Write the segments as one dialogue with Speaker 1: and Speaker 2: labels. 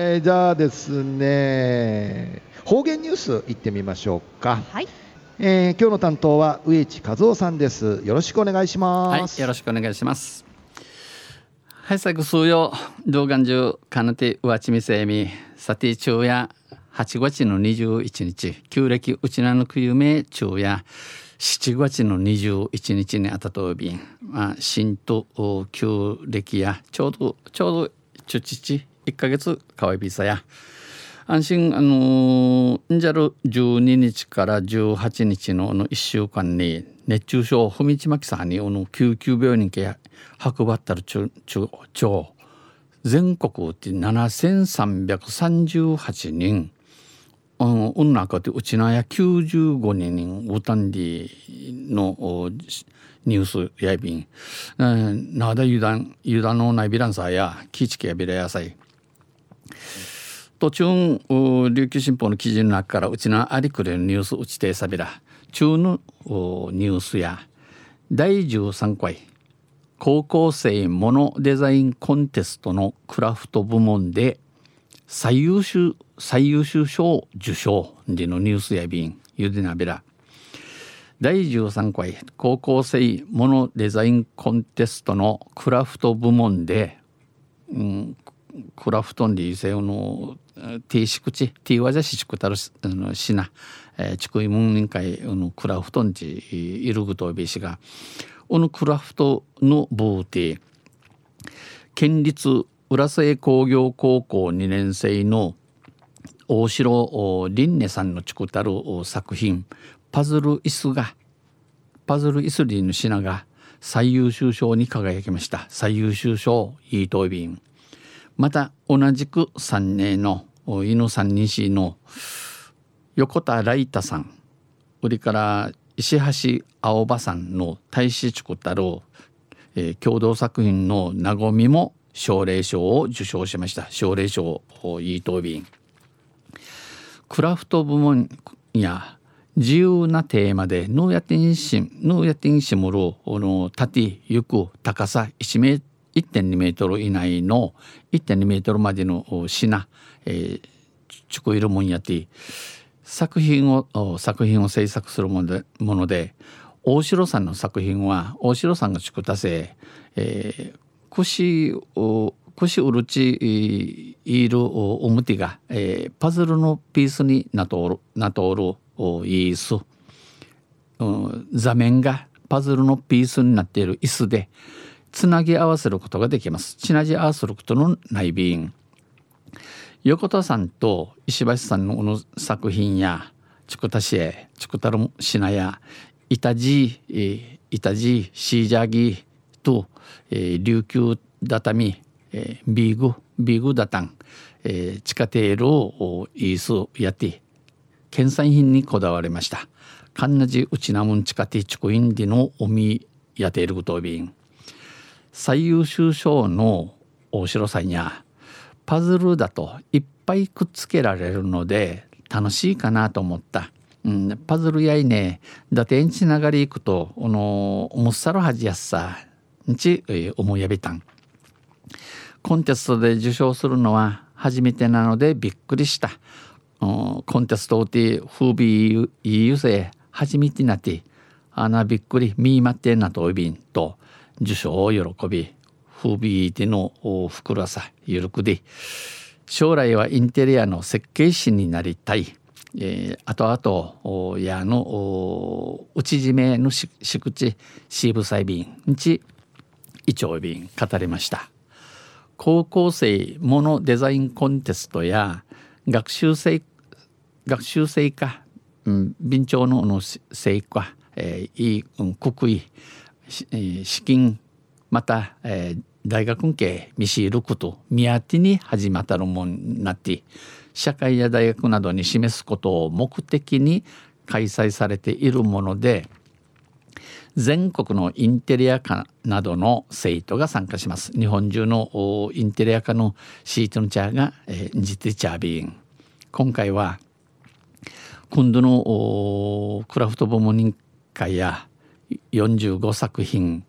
Speaker 1: えー、じゃあですね方言ニュース行ってみましょうか。
Speaker 2: はい。
Speaker 1: えー、今日の担当は植地和夫さんです。よろしくお願いしま
Speaker 3: す。はいよろしくお願いします。はいさく数曜動画中かなてうわちみせみさて昼夜8月の21日。旧暦うちなのくゆめ昼夜。7月の21日にあたとびん、まあ、新と旧暦やちょうどちょうどちゅちち1ヶ月かわいびさや。安心あのんじゃる12日から18日のの1週間に熱中症ふみちまきさんにの救急病院け運ばったるちゅちゅちょ全国って7338人。うん、うんなかてうちなや95人うたんりのニュースやいびん、なだ油断油断のないビランサーやキチケやビラやさい途中琉球新報の記事の中からうちなありくれるニュースうちてさびら中のニュースや第13回高校生モノデザインコンテストのクラフト部門で最優秀最優秀賞受賞でのニュースやびんゆでなべら第13回高校生モノデザインコンテストのクラフト部門で、うん、クラフトンでせのティーシクチティーワジャシチクタルしな、えー、チクイムン人会のクラフトンチいるぐとべしがこのクラフトのブーティ県立浦添工業高校2年生の大城凛音さんの作ったる作品パズル椅子がパズル椅子リーの品が最優秀賞に輝きました。最優秀賞イートイビン。また同じく3年の犬三人市の横田ライタさん売りから石橋青葉さんの大使作ったる、えー、共同作品の「なごみ」も奨励賞を受賞しました。奨励賞イートビンクラフト部門や自由なテーマでヌーヤティンシムヌーヤティンシムルの縦行く高さ1メー1.2メートル以内の1.2メートルまでの品、えー、チクイルモンヤティ作品を作品を制作するもので大城さんの作品は大城さんが作ったせえー、串を串うるちいるおむてが、えー、パズルのピースになとおるなとおるおいす、うん、座面がパズルのピースになっている椅子でつなぎ合わせることができます。ちなじ合わせることのない便。横田さんと石橋さんのの作品やチクタシエチクタルシナやイタジーイタジーシージャギと、えー、琉球畳、えー、ビーグビーグダタン、えー、地下テールをイースやって県産品にこだわりました。カンナジウチナムンチカティチクインディのおみやていることびん最優秀賞の大城さんやパズルだといっぱいくっつけられるので楽しいかなと思った。うん、パズルやいねだてんちながりいくとこのもっさろはじやっさんち思いやびたん。コンテストで受賞するのは初めてなのでびっくりした。コンテストで風靡いゆせ初めてなってあなびっくり。みーまってなとおびんと。受賞を喜び風靡でのふらさゆるくで将来はインテリアの設計士になりたい、えー、あとあとやの内締めの敷地シーブサイビンちイチョウビン語りました。高校生モノデザインコンテストや学習生学習生か、うん、備長のの成果、えー、いい、うん、国威資金また、えー、大学系見知ること見当てに始まったるもなって社会や大学などに示すことを目的に開催されているもので全国のインテリア科などの生徒が参加します。日本中のインテリア科のシートのチャーが、えー、ジテチャービーン。今回は今度のクラフト部門委員会や45作品。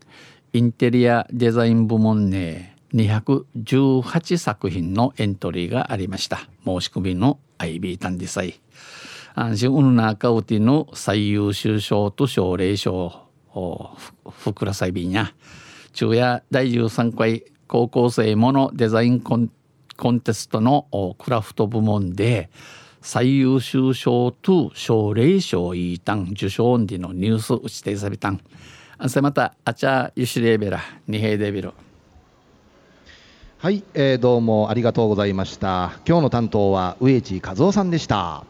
Speaker 3: インテリアデザイン部門ね218作品のエントリーがありました。申し込みの IB 単でさえ安心運中うての最優秀賞と奨励賞。ふくらさいびや。昼夜第13回高校生ものデザインコンテストのクラフト部門で最優秀賞と奨励賞いいたん受賞んでのニュース打ちてさびたん。あせまたあちゃゆしレーベラ二平デビル
Speaker 1: はい、えー、どうもありがとうございました。今日の担当は植地和夫さんでした。